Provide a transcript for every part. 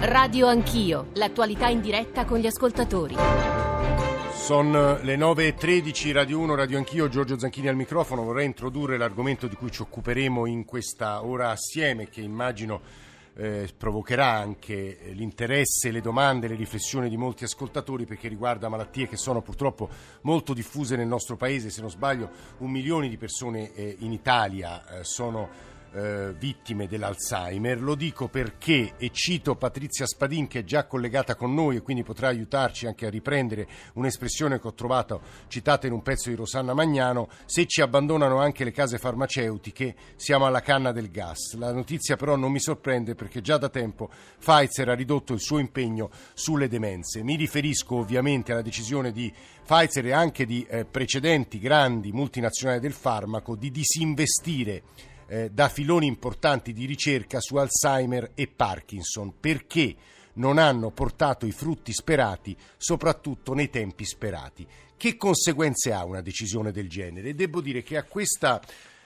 Radio Anch'io, l'attualità in diretta con gli ascoltatori. Sono le 9.13, Radio 1, Radio Anch'io, Giorgio Zanchini al microfono. Vorrei introdurre l'argomento di cui ci occuperemo in questa ora assieme, che immagino eh, provocherà anche l'interesse, le domande, le riflessioni di molti ascoltatori perché riguarda malattie che sono purtroppo molto diffuse nel nostro paese. Se non sbaglio, un milione di persone eh, in Italia eh, sono eh, vittime dell'Alzheimer. Lo dico perché, e cito Patrizia Spadin che è già collegata con noi e quindi potrà aiutarci anche a riprendere un'espressione che ho trovato citata in un pezzo di Rosanna Magnano, se ci abbandonano anche le case farmaceutiche siamo alla canna del gas. La notizia però non mi sorprende perché già da tempo Pfizer ha ridotto il suo impegno sulle demenze. Mi riferisco ovviamente alla decisione di Pfizer e anche di eh, precedenti grandi multinazionali del farmaco di disinvestire eh, da filoni importanti di ricerca su Alzheimer e Parkinson perché non hanno portato i frutti sperati, soprattutto nei tempi sperati. Che conseguenze ha una decisione del genere? Devo dire che a questa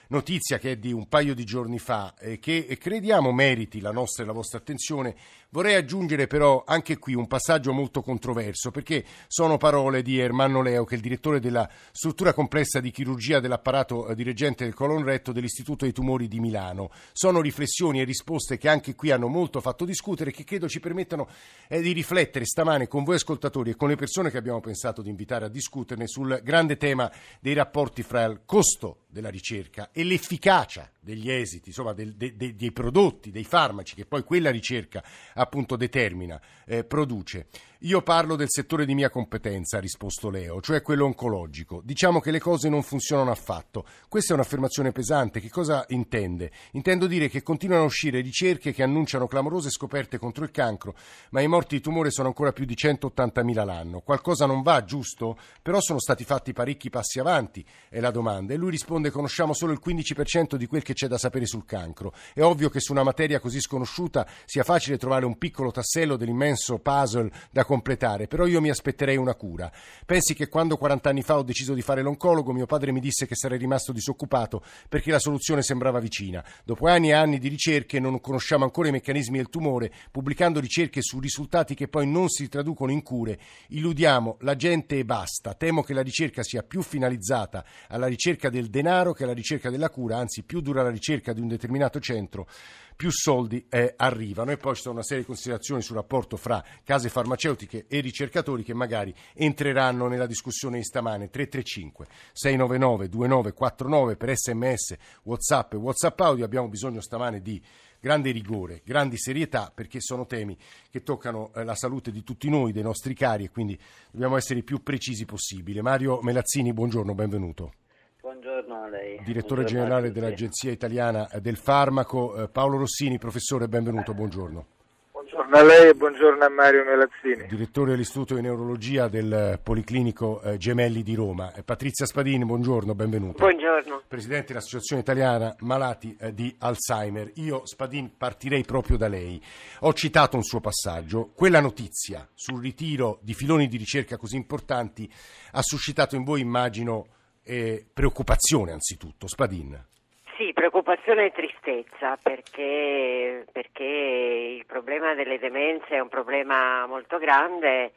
notizia che è di un paio di giorni fa e che crediamo meriti la nostra e la vostra attenzione, vorrei aggiungere però anche qui un passaggio molto controverso perché sono parole di Ermanno Leo che è il direttore della struttura complessa di chirurgia dell'apparato eh, dirigente del colon retto dell'Istituto dei Tumori di Milano. Sono riflessioni e risposte che anche qui hanno molto fatto discutere e che credo ci permettano eh, di riflettere stamane con voi ascoltatori e con le persone che abbiamo pensato di invitare a discuterne sul grande tema dei rapporti fra il costo della ricerca e l'efficacia degli esiti, insomma, del, de, de, dei prodotti, dei farmaci che poi quella ricerca appunto determina, eh, produce. Io parlo del settore di mia competenza, ha risposto Leo, cioè quello oncologico. Diciamo che le cose non funzionano affatto. Questa è un'affermazione pesante. Che cosa intende? Intendo dire che continuano a uscire ricerche che annunciano clamorose scoperte contro il cancro, ma i morti di tumore sono ancora più di 180.000 l'anno. Qualcosa non va, giusto? Però sono stati fatti parecchi passi avanti, è la domanda. E lui risponde: conosciamo solo il 15% di quel che c'è da sapere sul cancro. È ovvio che su una materia così sconosciuta sia facile trovare un piccolo tassello dell'immenso puzzle da completare, però io mi aspetterei una cura. Pensi che quando 40 anni fa ho deciso di fare l'oncologo, mio padre mi disse che sarei rimasto disoccupato perché la soluzione sembrava vicina. Dopo anni e anni di ricerche non conosciamo ancora i meccanismi del tumore, pubblicando ricerche su risultati che poi non si traducono in cure, illudiamo la gente e basta. Temo che la ricerca sia più finalizzata alla ricerca del denaro che alla ricerca della cura, anzi più dura la ricerca di un determinato centro più soldi eh, arrivano. E poi ci sono una serie di considerazioni sul rapporto fra case farmaceutiche e ricercatori che magari entreranno nella discussione di stamane. 335 699 2949 per sms, whatsapp e whatsapp audio. Abbiamo bisogno stamane di grande rigore, grandi serietà, perché sono temi che toccano eh, la salute di tutti noi, dei nostri cari, e quindi dobbiamo essere i più precisi possibile. Mario Melazzini, buongiorno, benvenuto. Buongiorno a lei. Direttore buongiorno generale dell'Agenzia Italiana del Farmaco, eh, Paolo Rossini, professore, benvenuto, buongiorno. Buongiorno a lei e buongiorno a Mario Melazzini. Direttore dell'Istituto di Neurologia del Policlinico eh, Gemelli di Roma. Eh, Patrizia Spadini, buongiorno, benvenuto. Buongiorno. Presidente dell'Associazione Italiana Malati di Alzheimer. Io, Spadini, partirei proprio da lei. Ho citato un suo passaggio. Quella notizia sul ritiro di filoni di ricerca così importanti ha suscitato in voi, immagino, e preoccupazione anzitutto. Spadin. Sì, preoccupazione e tristezza perché, perché, il problema delle demenze è un problema molto grande.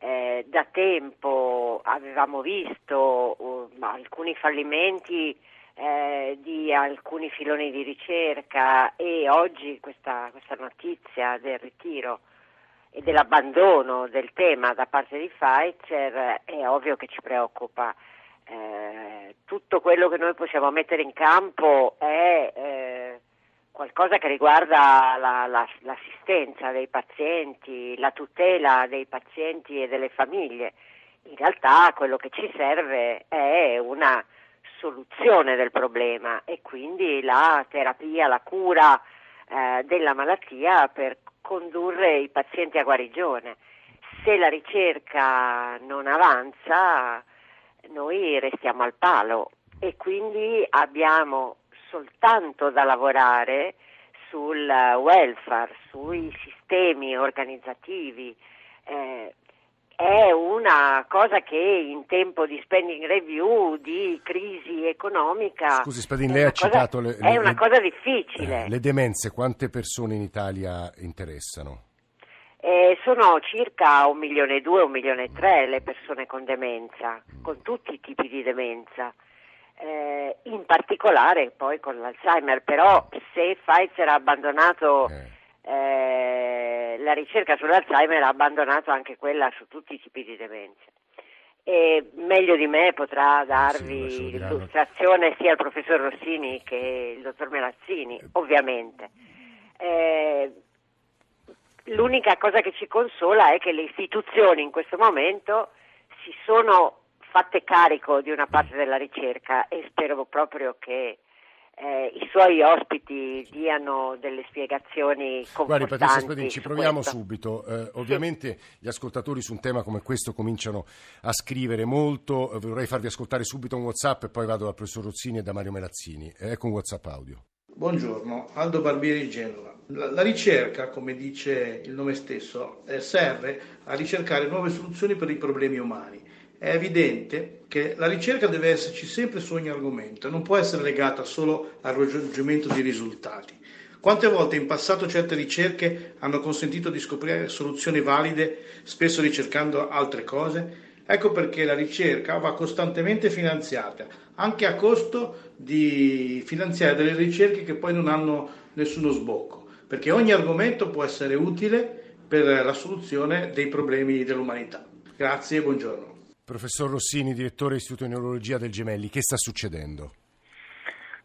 Eh, da tempo avevamo visto uh, alcuni fallimenti eh, di alcuni filoni di ricerca e oggi questa, questa notizia del ritiro e dell'abbandono del tema da parte di Pfizer è ovvio che ci preoccupa. Eh, tutto quello che noi possiamo mettere in campo è eh, qualcosa che riguarda la, la, l'assistenza dei pazienti, la tutela dei pazienti e delle famiglie. In realtà quello che ci serve è una soluzione del problema e quindi la terapia, la cura eh, della malattia per condurre i pazienti a guarigione. Se la ricerca non avanza, noi restiamo al palo e quindi abbiamo soltanto da lavorare sul welfare, sui sistemi organizzativi. Eh, è una cosa che in tempo di spending review, di crisi economica... Scusi Spadin, lei ha citato... le, le, è una cosa difficile. Eh, le demenze, quante persone in Italia interessano? Eh, sono circa un milione e due, un milione e tre le persone con demenza, con tutti i tipi di demenza. Eh, in particolare poi con l'Alzheimer, però se Pfizer ha abbandonato Eh. eh, la ricerca sull'Alzheimer ha abbandonato anche quella su tutti i tipi di demenza. E meglio di me potrà darvi diranno. l'illustrazione sia il professor Rossini che il dottor Melazzini, ovviamente. Eh, l'unica cosa che ci consola è che le istituzioni in questo momento si sono fatte carico di una parte della ricerca e spero proprio che eh, i suoi ospiti diano delle spiegazioni Guardi. Patrizia Spadini, ci proviamo questo. subito. Eh, ovviamente gli ascoltatori su un tema come questo cominciano a scrivere molto. Eh, vorrei farvi ascoltare subito un WhatsApp e poi vado dal professor Rozzini e da Mario Melazzini. Ecco un WhatsApp audio. Buongiorno, Aldo Barbieri di Genova. La, la ricerca, come dice il nome stesso, eh, serve a ricercare nuove soluzioni per i problemi umani. È evidente che la ricerca deve esserci sempre su ogni argomento, non può essere legata solo al raggiungimento di risultati. Quante volte in passato certe ricerche hanno consentito di scoprire soluzioni valide, spesso ricercando altre cose? Ecco perché la ricerca va costantemente finanziata, anche a costo di finanziare delle ricerche che poi non hanno nessuno sbocco, perché ogni argomento può essere utile per la soluzione dei problemi dell'umanità. Grazie e buongiorno. Professor Rossini, direttore dell'Istituto di Neurologia del Gemelli, che sta succedendo?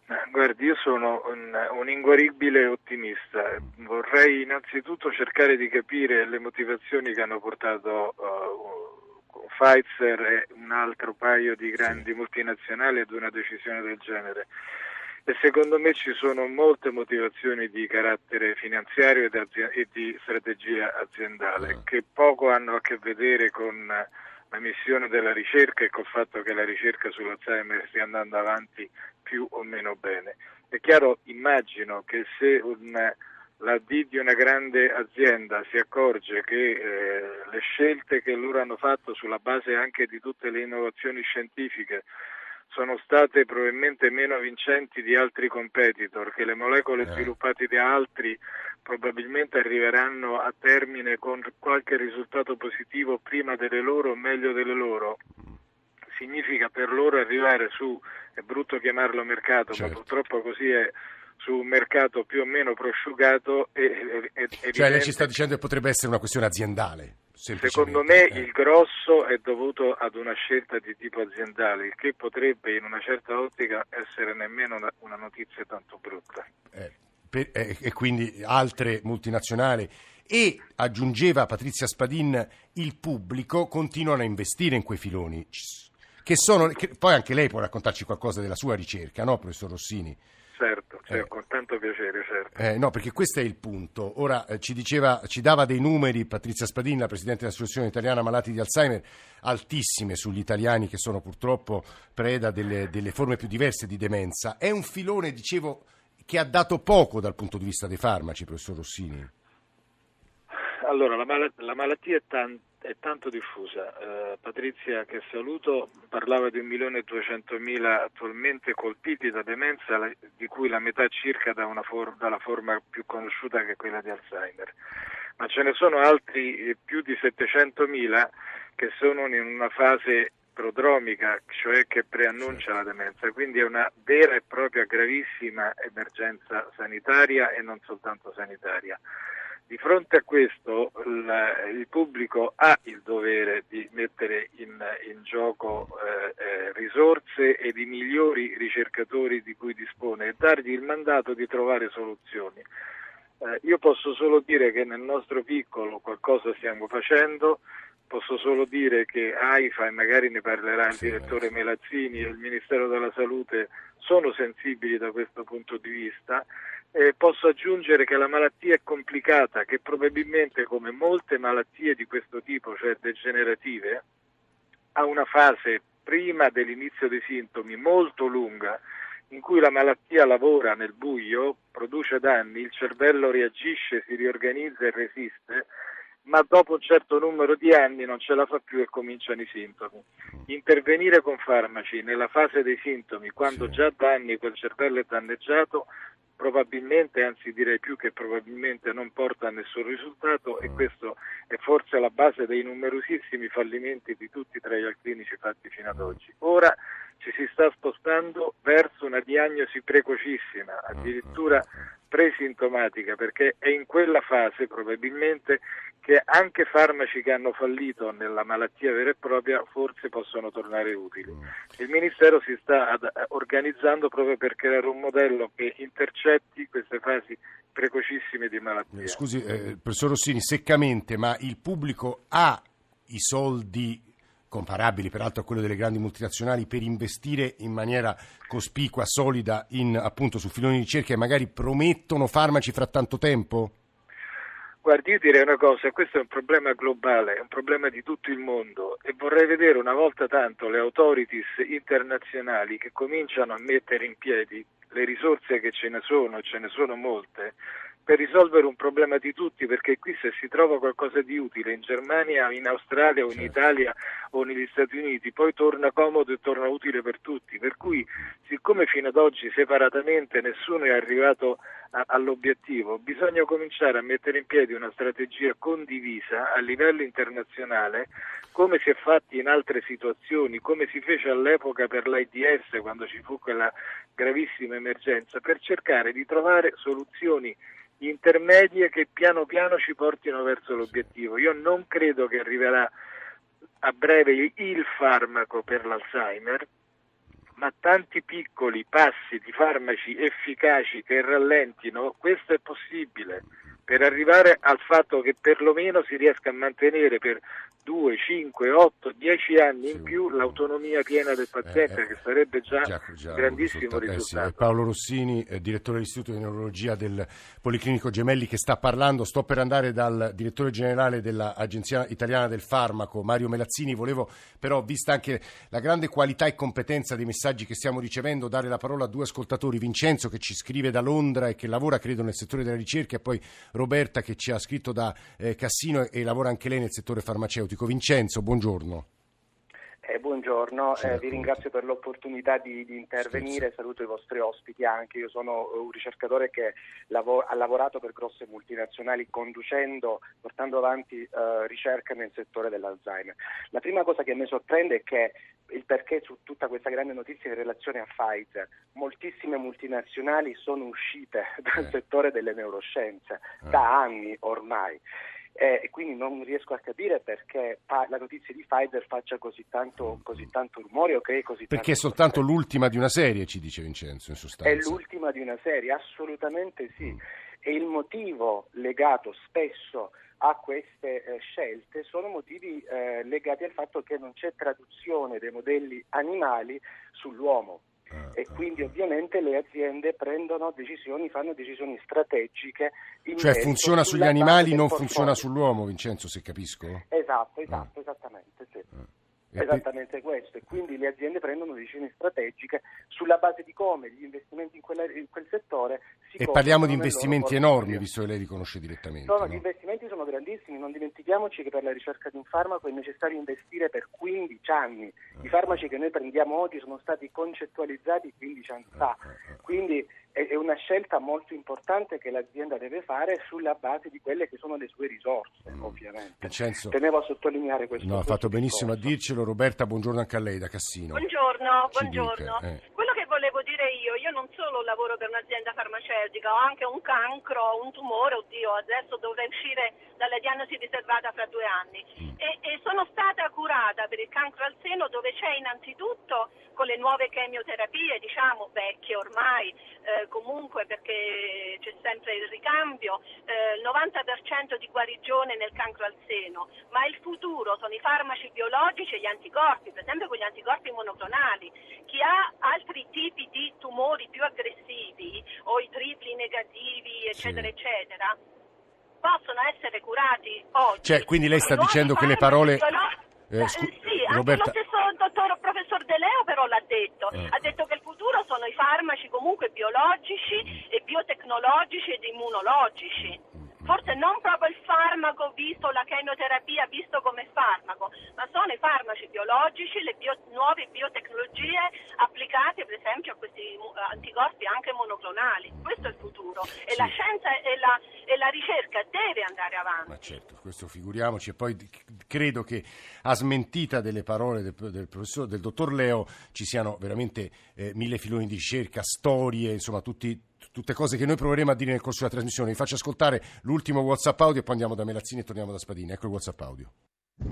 Ma, Guardi, io sono un, un inguaribile ottimista. Vorrei innanzitutto cercare di capire le motivazioni che hanno portato uh, Pfizer e un altro paio di grandi multinazionali ad una decisione del genere. E secondo me ci sono molte motivazioni di carattere finanziario e di strategia aziendale Ah. che poco hanno a che vedere con la missione della ricerca e col fatto che la ricerca sull'Alzheimer stia andando avanti più o meno bene. È chiaro, immagino che se un, la D di una grande azienda si accorge che eh, le scelte che loro hanno fatto sulla base anche di tutte le innovazioni scientifiche sono state probabilmente meno vincenti di altri competitor, che le molecole Eh. sviluppate da altri probabilmente arriveranno a termine con qualche risultato positivo prima delle loro o meglio delle loro, significa per loro arrivare su, è brutto chiamarlo mercato, Certo. ma purtroppo così è, su un mercato più o meno prosciugato e, e, Cioè lei ci sta dicendo che potrebbe essere una questione aziendale? Secondo me Eh. il grosso è dovuto ad una scelta di tipo aziendale, il che potrebbe in una certa ottica essere nemmeno una, una notizia tanto brutta. Eh, per- eh, e quindi altre multinazionali e aggiungeva Patrizia Spadin il pubblico continuano a investire in quei filoni che sono che- poi anche lei può raccontarci qualcosa della sua ricerca no professor Rossini Eh. con tanto piacere, certo. Eh, no, perché questo è il punto. Ora eh, ci diceva, ci dava dei numeri Patrizia Spadin, la Presidente dell'Associazione Italiana Malati di Alzheimer, altissime sugli italiani che sono purtroppo preda delle, delle forme più diverse di demenza. È un filone, dicevo, che ha dato poco dal punto di vista dei farmaci, professor Rossini. Allora, la, mal- la malattia è, tan- è tanto diffusa. Eh, Patrizia, che saluto, parlava di 1.200.000 attualmente colpiti da demenza, di cui la metà circa da for- dalla forma più conosciuta che è quella di Alzheimer. Ma ce ne sono altri eh, più di 700.000 che sono in una fase prodromica, cioè che preannuncia la demenza, quindi è una vera e propria gravissima emergenza sanitaria e non soltanto sanitaria. Di fronte a questo il, il pubblico ha il dovere di mettere in, in gioco eh, eh, risorse e di migliori ricercatori di cui dispone e dargli il mandato di trovare soluzioni. Eh, io posso solo dire che nel nostro piccolo qualcosa stiamo facendo, posso solo dire che AIFA, e magari ne parlerà il Sì, direttore sì. Melazzini e il Ministero della Salute, sono sensibili da questo punto di vista. Eh, posso aggiungere che la malattia è complicata, che probabilmente come molte malattie di questo tipo, cioè degenerative, ha una fase prima dell'inizio dei sintomi molto lunga in cui la malattia lavora nel buio, produce danni, il cervello reagisce, si riorganizza e resiste, ma dopo un certo numero di anni non ce la fa più e cominciano i sintomi. Intervenire con farmaci nella fase dei sintomi, quando Sì. già da anni quel cervello è danneggiato, probabilmente, anzi direi più che probabilmente non porta a nessun risultato e questo è forse la base dei numerosissimi fallimenti di tutti i trial clinici fatti fino ad oggi. Ora ci si sta spostando verso una diagnosi precocissima, addirittura presintomatica, perché è in quella fase probabilmente che anche farmaci che hanno fallito nella malattia vera e propria forse possono tornare utili. Il Ministero si sta ad, organizzando proprio per creare un modello che intercetti queste fasi precocissime di malattia. Scusi, eh, professor Rossini, seccamente, ma il pubblico ha i soldi comparabili peraltro a quello delle grandi multinazionali, per investire in maniera cospicua, solida, in, appunto su filoni di ricerca e magari promettono farmaci fra tanto tempo? Guardi, io direi una cosa, questo è un problema globale, è un problema di tutto il mondo e vorrei vedere una volta tanto le authorities internazionali che cominciano a mettere in piedi le risorse che ce ne sono, ce ne sono molte, per risolvere un problema di tutti, perché qui se si trova qualcosa di utile in Germania, in Australia o in certo. Italia o negli Stati Uniti, poi torna comodo e torna utile per tutti. Per cui, siccome fino ad oggi separatamente nessuno è arrivato a, all'obiettivo, bisogna cominciare a mettere in piedi una strategia condivisa a livello internazionale, come si è fatti in altre situazioni, come si fece all'epoca per l'AIDS quando ci fu quella gravissima emergenza, per cercare di trovare soluzioni intermedie che piano piano ci portino verso l'obiettivo. Io non credo che arriverà a breve il farmaco per l'Alzheimer, ma tanti piccoli passi di farmaci efficaci che rallentino, questo è possibile per arrivare al fatto che perlomeno si riesca a mantenere per 2, 5, 8, 10 anni in più l'autonomia piena del paziente, eh, che sarebbe già, un grandissimo risultato. Eh. Paolo Rossini, eh, direttore dell'Istituto di Neurologia del Policlinico Gemelli, che sta parlando. Sto per andare dal direttore generale dell'Agenzia Italiana del Farmaco, Mario Melazzini. Volevo però, vista anche la grande qualità e competenza dei messaggi che stiamo ricevendo, dare la parola a due ascoltatori. Vincenzo, che ci scrive da Londra e che lavora, credo, nel settore della ricerca, e poi Roberta, che ci ha scritto da eh, Cassino e lavora anche lei nel settore farmaceutico farmaceutico. Vincenzo, buongiorno. Eh, buongiorno, eh, vi ringrazio per l'opportunità di, di intervenire, sì, saluto i vostri ospiti anche. Io sono un ricercatore che lav- ha lavorato per grosse multinazionali conducendo, portando avanti eh, ricerca nel settore dell'Alzheimer. La prima cosa che mi sorprende è che il perché su tutta questa grande notizia in relazione a Pfizer, moltissime multinazionali sono uscite dal eh. settore delle neuroscienze eh. da anni ormai eh, e quindi non riesco a capire perché la notizia di Pfizer faccia così tanto, così tanto rumore o crei così Perché è soltanto problemi. l'ultima di una serie, ci dice Vincenzo, in sostanza. È l'ultima di una serie, assolutamente sì. Mm. E il motivo legato spesso a queste eh, scelte sono motivi eh, legati al fatto che non c'è traduzione dei modelli animali sull'uomo. Ah, e ah, quindi ah. ovviamente le aziende prendono decisioni, fanno decisioni strategiche. cioè funziona sugli animali, non funziona sull'uomo, Vincenzo, se capisco? Esatto, esatto, esattamente. Sì. Esattamente questo, e quindi le aziende prendono decisioni strategiche sulla base di come gli investimenti in, quella, in quel settore si E parliamo di investimenti enormi, visto che lei li conosce direttamente. No, no, gli investimenti sono grandissimi, non dimentichiamoci che per la ricerca di un farmaco è necessario investire per 15 anni. I farmaci che noi prendiamo oggi sono stati concettualizzati 15 anni fa, eh, eh, eh. quindi è una scelta molto importante che l'azienda deve fare sulla base di quelle che sono le sue risorse, mm. ovviamente. Vincenzo, Tenevo a sottolineare questo. No, ha fatto benissimo discorso. a dircelo. Roberta, buongiorno anche a lei da Cassino. Buongiorno, buongiorno. Eh. Quello che volevo dire io, io non solo lavoro per un'azienda farmaceutica, ho anche un cancro, un tumore, oddio, adesso dovrei uscire dalla diagnosi riservata fra due anni. Mm. E, e sono stata curata per il cancro al seno dove c'è innanzitutto con le nuove chemioterapie, diciamo vecchie ormai, eh, comunque perché c'è sempre il ricambio, eh, il 90% di guarigione nel cancro al seno, ma il futuro sono i farmaci biologici e gli anticorpi, per esempio con gli anticorpi monoclonali. Chi ha altri tipi di tumori più aggressivi o i tripli negativi, eccetera, sì. eccetera, possono essere curati oggi. Cioè, quindi lei sta dicendo che le parole... Eh, scu- eh, sì, Roberta... anche lo stesso dottor professor De Leo però l'ha detto, eh. ha detto che il futuro sono i farmaci comunque biologici e biotecnologici ed immunologici. forse non proprio il farmaco visto, la chemioterapia visto come farmaco, ma sono i farmaci biologici, le bio, nuove biotecnologie applicate per esempio a questi anticorpi anche monoclonali. Questo è il futuro e sì. la scienza e la, e la, ricerca deve andare avanti. Ma certo, questo figuriamoci e poi credo che a smentita delle parole del, del del dottor Leo ci siano veramente eh, mille filoni di ricerca, storie, insomma tutti tutte cose che noi proveremo a dire nel corso della trasmissione. Vi faccio ascoltare l'ultimo WhatsApp audio e poi andiamo da Melazzini e torniamo da Spadini. Ecco il WhatsApp audio.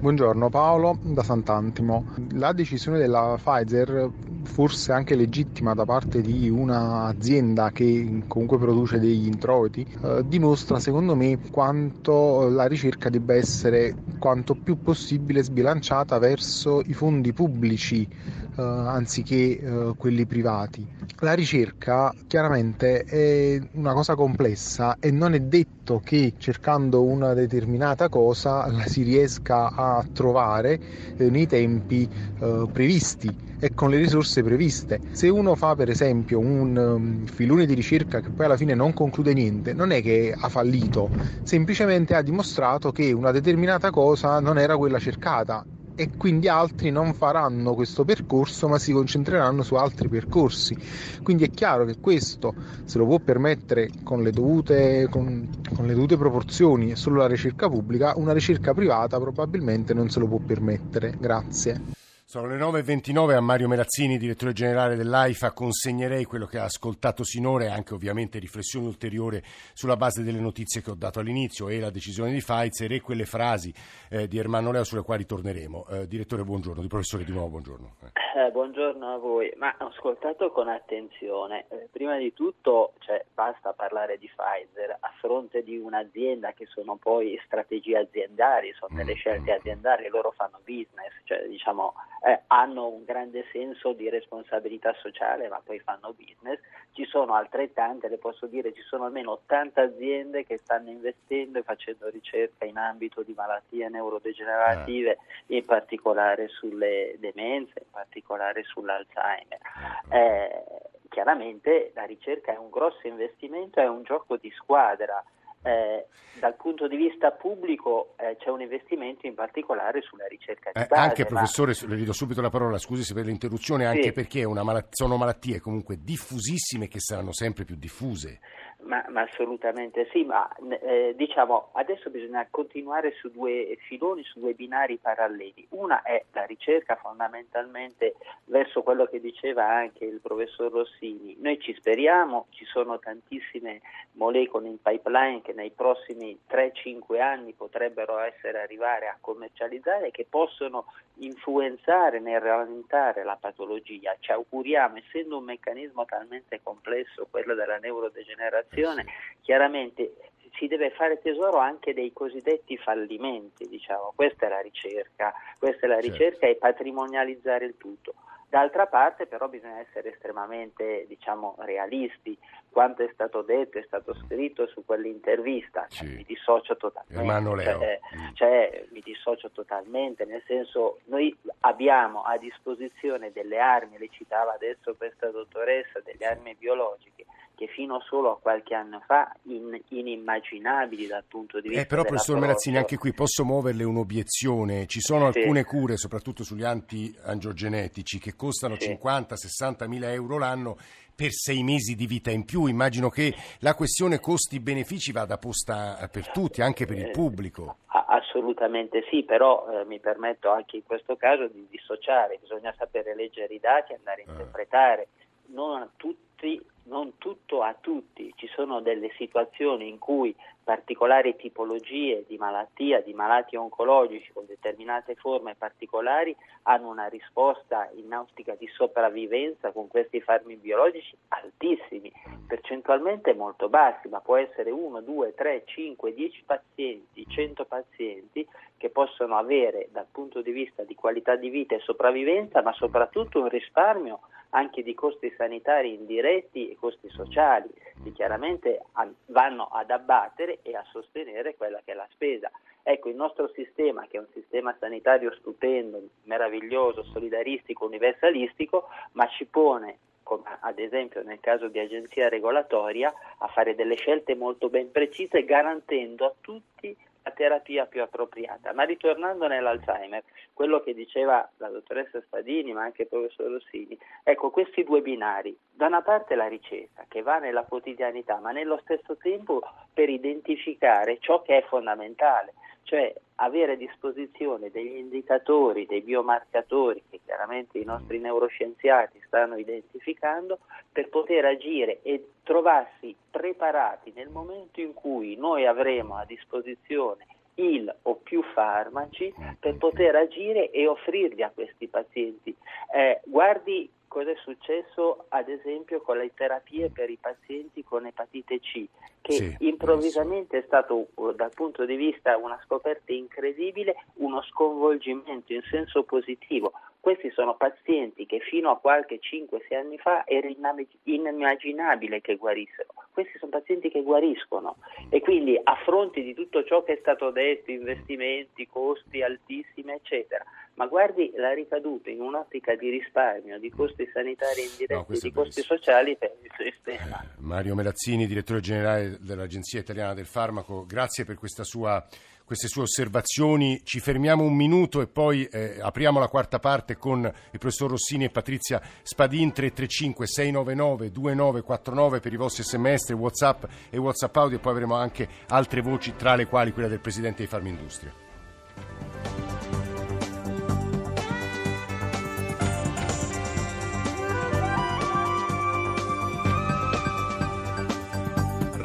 Buongiorno Paolo da Sant'Antimo. La decisione della Pfizer, forse anche legittima da parte di un'azienda che comunque produce degli introiti, eh, dimostra secondo me quanto la ricerca debba essere quanto più possibile sbilanciata verso i fondi pubblici eh, anziché eh, quelli privati. La ricerca chiaramente è una cosa complessa e non è detto che cercando una determinata cosa la si riesca a trovare eh, nei tempi eh, previsti e con le risorse previste. Se uno fa per esempio un um, filone di ricerca che poi alla fine non conclude niente, non è che ha fallito, semplicemente ha dimostrato che una determinata cosa non era quella cercata e quindi altri non faranno questo percorso ma si concentreranno su altri percorsi. Quindi è chiaro che questo se lo può permettere con le dovute, con, con le dovute proporzioni solo la ricerca pubblica, una ricerca privata probabilmente non se lo può permettere. Grazie. Sono le 9.29 a Mario Melazzini, direttore generale dell'AIFA. Consegnerei quello che ha ascoltato sinora e anche ovviamente riflessioni ulteriori sulla base delle notizie che ho dato all'inizio e la decisione di Pfizer e quelle frasi eh, di Ermanno Leo sulle quali torneremo. Eh, direttore, buongiorno. Di professore, di nuovo, buongiorno. Eh. buongiorno a voi. Ma ho ascoltato con attenzione. Eh, prima di tutto, cioè, basta parlare di Pfizer a fronte di un'azienda che sono poi strategie aziendali, sono delle mm, scelte mm. aziendali, loro fanno business, cioè diciamo eh, hanno un grande senso di responsabilità sociale, ma poi fanno business. Ci sono altrettante, le posso dire, ci sono almeno 80 aziende che stanno investendo e facendo ricerca in ambito di malattie neurodegenerative, eh. in particolare sulle demenze, in particolare sull'Alzheimer. Eh. eh, chiaramente la ricerca è un grosso investimento, è un gioco di squadra. Eh, dal punto di vista pubblico eh, c'è un investimento in particolare sulla ricerca di eh, base. Anche professore, ma... le rido subito la parola, scusi per l'interruzione, anche sì. perché malat- sono malattie comunque diffusissime che saranno sempre più diffuse. Ma, ma, assolutamente sì, ma eh, diciamo adesso bisogna continuare su due filoni, su due binari paralleli. Una è la ricerca fondamentalmente verso quello che diceva anche il professor Rossini. Noi ci speriamo, ci sono tantissime molecole in pipeline che nei prossimi 3-5 anni potrebbero essere arrivare a commercializzare che possono influenzare nel rallentare la patologia. Ci auguriamo, essendo un meccanismo talmente complesso quello della neurodegenerazione, situazione, chiaramente si deve fare tesoro anche dei cosiddetti fallimenti, diciamo. questa è la ricerca, questa è la certo. ricerca e patrimonializzare il tutto. D'altra parte però bisogna essere estremamente diciamo, realisti, quanto è stato detto, è stato scritto su quell'intervista, sì. mi dissocio totalmente, cioè, mm. cioè, mi dissocio totalmente, nel senso noi abbiamo a disposizione delle armi, le citava adesso questa dottoressa, delle armi biologiche che fino solo a qualche anno fa in, inimmaginabili dal punto di vista eh, però professor Merazzini anche qui posso muoverle un'obiezione ci sono sì. alcune cure soprattutto sugli anti-angiogenetici che costano sì. 50-60 mila euro l'anno per sei mesi di vita in più immagino che la questione costi-benefici vada posta per tutti anche per il eh, pubblico Assolutamente sì, però eh, mi permetto anche in questo caso di dissociare, bisogna sapere leggere i dati e andare a ah. interpretare. Non tutti non tutto a tutti, ci sono delle situazioni in cui particolari tipologie di malattia, di malati oncologici con determinate forme particolari hanno una risposta in ottica di sopravvivenza con questi farmi biologici altissimi, percentualmente molto bassi, ma può essere 1, 2, 3, 5, 10 pazienti, 100 pazienti che possono avere dal punto di vista di qualità di vita e sopravvivenza, ma soprattutto un risparmio anche di costi sanitari indiretti e costi sociali, che chiaramente vanno ad abbattere e a sostenere quella che è la spesa. Ecco, il nostro sistema, che è un sistema sanitario stupendo, meraviglioso, solidaristico, universalistico, ma ci pone come ad esempio nel caso di agenzia regolatoria, a fare delle scelte molto ben precise garantendo a tutti la terapia più appropriata. Ma ritornando nell'Alzheimer, quello che diceva la dottoressa Spadini, ma anche il professor Rossini, ecco questi due binari, da una parte la ricerca che va nella quotidianità, ma nello stesso tempo per identificare ciò che è fondamentale, cioè avere a disposizione degli indicatori, dei biomarcatori che chiaramente i nostri neuroscienziati stanno identificando per poter agire e trovarsi preparati nel momento in cui noi avremo a disposizione il o più farmaci per poter agire e offrirli a questi pazienti. Eh, guardi cosa è successo ad esempio con le terapie per i pazienti con epatite C, che sì, improvvisamente è stato dal punto di vista una scoperta incredibile, uno sconvolgimento in senso positivo. Questi sono pazienti che fino a qualche 5-6 anni fa era inimmaginabile che guarissero. Questi sono pazienti che guariscono e quindi a fronte di tutto ciò che è stato detto, investimenti, costi altissimi, eccetera, ma guardi la ricaduta in un'ottica di risparmio, di costi sanitari indiretti, no, di costi sociali per il sistema. Eh, Mario Melazzini, direttore generale dell'Agenzia Italiana del Farmaco, grazie per sua, queste sue osservazioni. Ci fermiamo un minuto e poi eh, apriamo la quarta parte con il professor Rossini e Patrizia Spadin 335 699 2949 per i vostri sms, Whatsapp e Whatsapp audio e poi avremo anche altre voci tra le quali quella del Presidente di Farmindustria.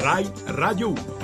Rai Radio 1.